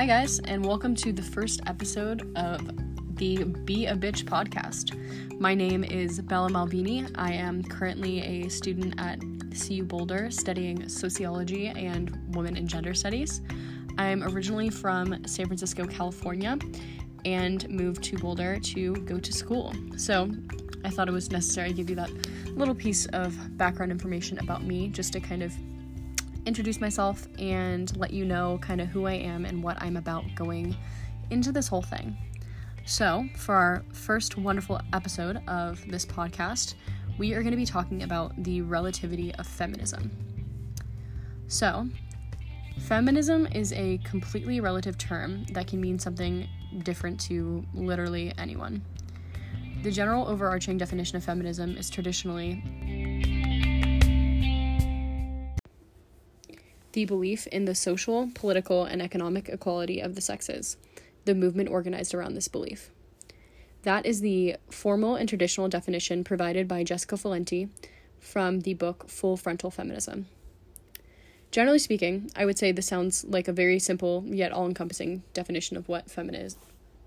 Hi, guys, and welcome to the first episode of the Be a Bitch podcast. My name is Bella Malvini. I am currently a student at CU Boulder studying sociology and women and gender studies. I'm originally from San Francisco, California, and moved to Boulder to go to school. So I thought it was necessary to give you that little piece of background information about me just to kind of introduce myself and let you know kind of who I am and what I'm about going into this whole thing. So, for our first wonderful episode of this podcast, we are going to be talking about the relativity of feminism. So, feminism is a completely relative term that can mean something different to literally anyone. The general overarching definition of feminism is traditionally the belief in the social, political, and economic equality of the sexes, the movement organized around this belief. That is the formal and traditional definition provided by Jessica Valenti from the book Full Frontal Feminism. Generally speaking, I would say this sounds like a very simple yet all-encompassing definition of what feminism,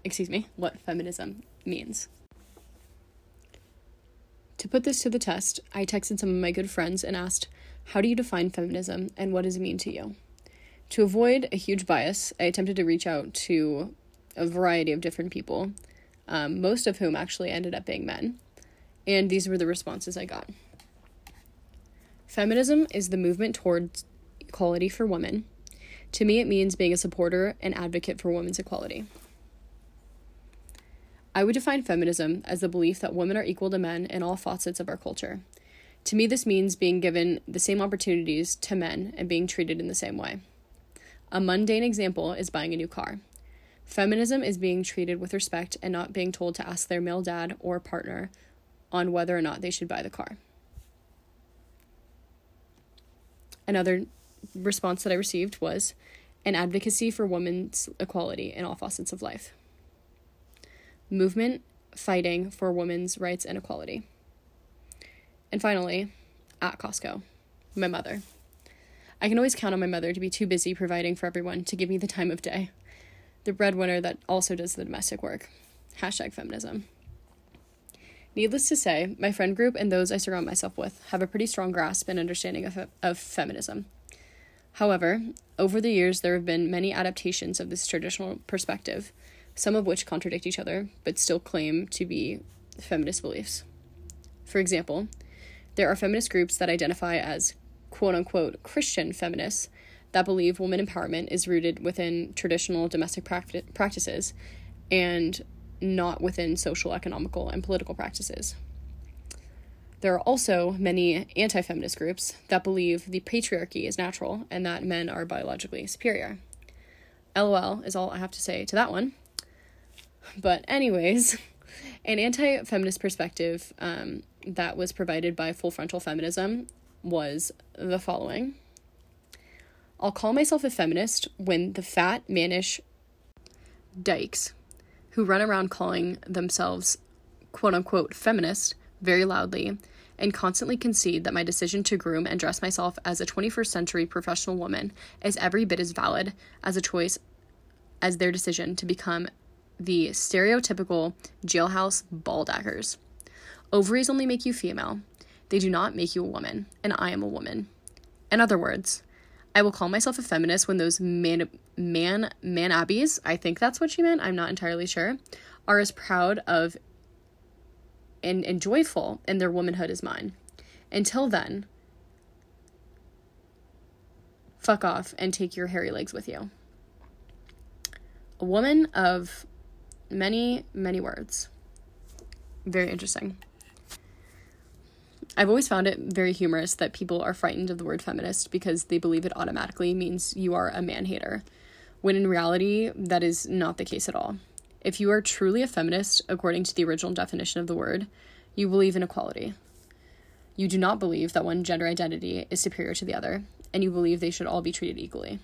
excuse me, what feminism means. To put this to the test, I texted some of my good friends and asked, how do you define feminism and what does it mean to you? To avoid a huge bias, I attempted to reach out to a variety of different people, um, most of whom actually ended up being men. And these were the responses I got. Feminism is the movement towards equality for women. To me, it means being a supporter and advocate for women's equality. I would define feminism as the belief that women are equal to men in all facets of our culture. To me, this means being given the same opportunities to men and being treated in the same way. A mundane example is buying a new car. Feminism is being treated with respect and not being told to ask their male dad or partner on whether or not they should buy the car. Another response that I received was an advocacy for women's equality in all facets of life. Movement fighting for women's rights and equality. And finally, at Costco, my mother. I can always count on my mother to be too busy providing for everyone to give me the time of day. The breadwinner that also does the domestic work. Hashtag feminism. Needless to say, my friend group and those I surround myself with have a pretty strong grasp and understanding of, of feminism. However, over the years, there have been many adaptations of this traditional perspective, some of which contradict each other, but still claim to be feminist beliefs. For example, there are feminist groups that identify as quote unquote Christian feminists that believe woman empowerment is rooted within traditional domestic practi- practices and not within social, economical, and political practices. There are also many anti feminist groups that believe the patriarchy is natural and that men are biologically superior. LOL is all I have to say to that one. But, anyways, an anti feminist perspective um, that was provided by Full Frontal Feminism was the following I'll call myself a feminist when the fat, mannish dykes who run around calling themselves quote unquote feminist very loudly and constantly concede that my decision to groom and dress myself as a 21st century professional woman is every bit as valid as a choice as their decision to become the stereotypical jailhouse balldaggers. Ovaries only make you female, they do not make you a woman, and I am a woman. In other words, I will call myself a feminist when those man man man abbeys, I think that's what she meant, I'm not entirely sure, are as proud of and, and joyful in their womanhood as mine. Until then, fuck off and take your hairy legs with you. A woman of many, many words. Very interesting. I've always found it very humorous that people are frightened of the word feminist because they believe it automatically means you are a man hater, when in reality, that is not the case at all. If you are truly a feminist, according to the original definition of the word, you believe in equality. You do not believe that one gender identity is superior to the other, and you believe they should all be treated equally.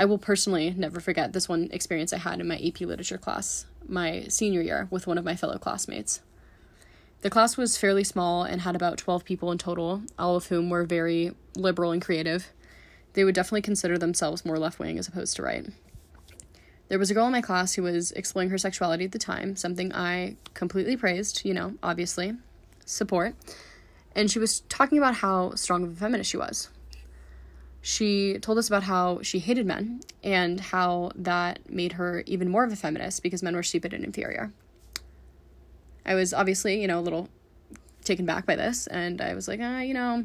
I will personally never forget this one experience I had in my AP literature class, my senior year, with one of my fellow classmates. The class was fairly small and had about 12 people in total, all of whom were very liberal and creative. they would definitely consider themselves more left wing as opposed to right. There was a girl in my class who was exploring her sexuality at the time, something I completely praised, you know, obviously, support. And she was talking about how strong of a feminist she was. She told us about how she hated men and how that made her even more of a feminist because men were stupid and inferior. I was obviously, you know, a little taken back by this, and I was like, ah, you know,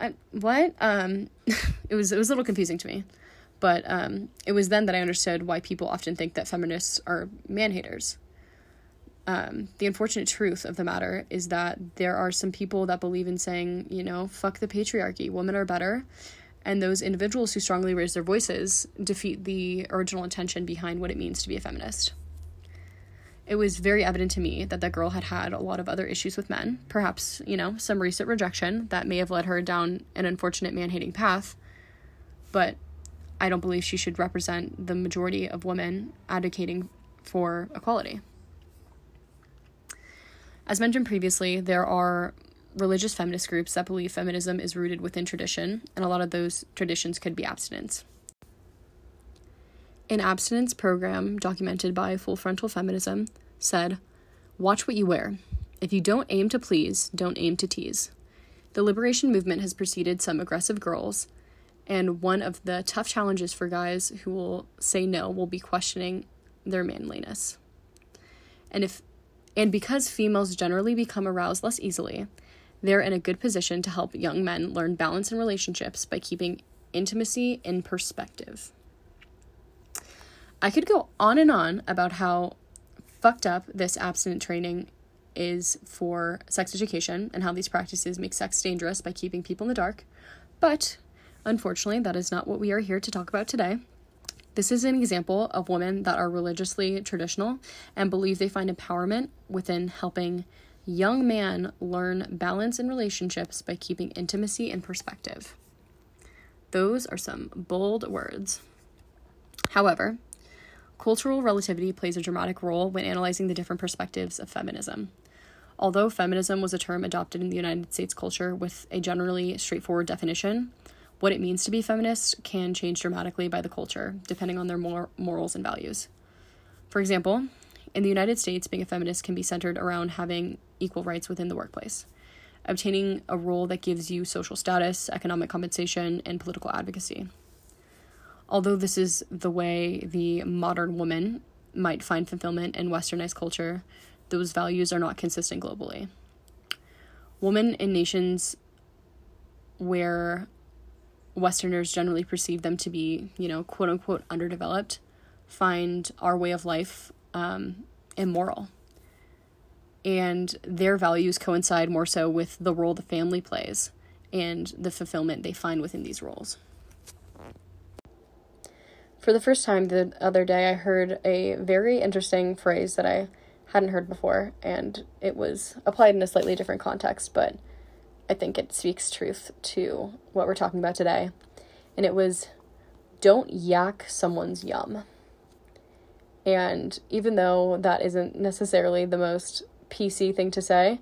I, what? Um, it was it was a little confusing to me, but um, it was then that I understood why people often think that feminists are man haters. Um, the unfortunate truth of the matter is that there are some people that believe in saying, you know, fuck the patriarchy, women are better, and those individuals who strongly raise their voices defeat the original intention behind what it means to be a feminist it was very evident to me that that girl had had a lot of other issues with men, perhaps, you know, some recent rejection that may have led her down an unfortunate man hating path. But I don't believe she should represent the majority of women advocating for equality. As mentioned previously, there are religious feminist groups that believe feminism is rooted within tradition, and a lot of those traditions could be abstinence. An abstinence program documented by Full Frontal Feminism said, Watch what you wear. If you don't aim to please, don't aim to tease. The liberation movement has preceded some aggressive girls, and one of the tough challenges for guys who will say no will be questioning their manliness. And if and because females generally become aroused less easily, they're in a good position to help young men learn balance in relationships by keeping intimacy in perspective. I could go on and on about how fucked up this abstinent training is for sex education and how these practices make sex dangerous by keeping people in the dark. But unfortunately, that is not what we are here to talk about today. This is an example of women that are religiously traditional and believe they find empowerment within helping young man learn balance in relationships by keeping intimacy in perspective. Those are some bold words. However, Cultural relativity plays a dramatic role when analyzing the different perspectives of feminism. Although feminism was a term adopted in the United States culture with a generally straightforward definition, what it means to be feminist can change dramatically by the culture, depending on their mor- morals and values. For example, in the United States, being a feminist can be centered around having equal rights within the workplace, obtaining a role that gives you social status, economic compensation, and political advocacy. Although this is the way the modern woman might find fulfillment in westernized culture, those values are not consistent globally. Women in nations where Westerners generally perceive them to be, you know, quote unquote underdeveloped, find our way of life um, immoral. And their values coincide more so with the role the family plays and the fulfillment they find within these roles. For the first time the other day, I heard a very interesting phrase that I hadn't heard before, and it was applied in a slightly different context, but I think it speaks truth to what we're talking about today. And it was don't yak someone's yum. And even though that isn't necessarily the most PC thing to say,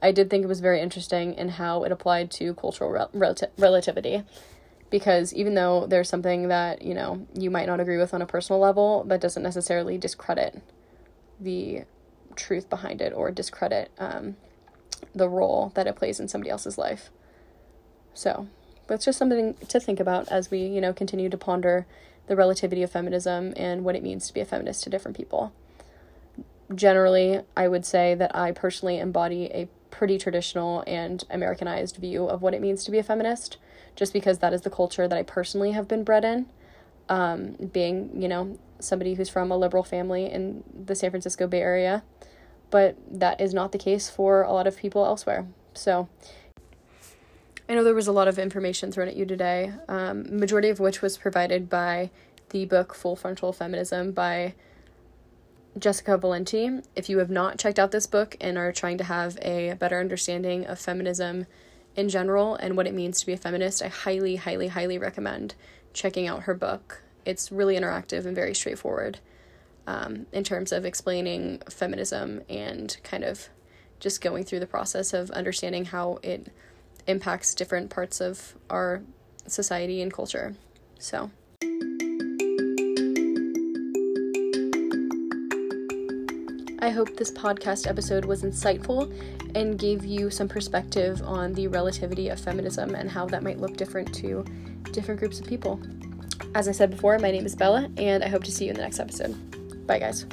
I did think it was very interesting in how it applied to cultural rel- relativity because even though there's something that you know you might not agree with on a personal level that doesn't necessarily discredit the truth behind it or discredit um, the role that it plays in somebody else's life. So that's just something to think about as we you know continue to ponder the relativity of feminism and what it means to be a feminist to different people. Generally i would say that i personally embody a pretty traditional and americanized view of what it means to be a feminist just because that is the culture that I personally have been bred in. Um, being, you know, somebody who's from a liberal family in the San Francisco Bay Area. But that is not the case for a lot of people elsewhere. So I know there was a lot of information thrown at you today, um, majority of which was provided by the book Full Frontal Feminism by Jessica Valenti. If you have not checked out this book and are trying to have a better understanding of feminism in general and what it means to be a feminist, I highly, highly, highly recommend checking out her book. It's really interactive and very straightforward um, in terms of explaining feminism and kind of just going through the process of understanding how it impacts different parts of our society and culture. So. I hope this podcast episode was insightful and gave you some perspective on the relativity of feminism and how that might look different to different groups of people. As I said before, my name is Bella, and I hope to see you in the next episode. Bye, guys.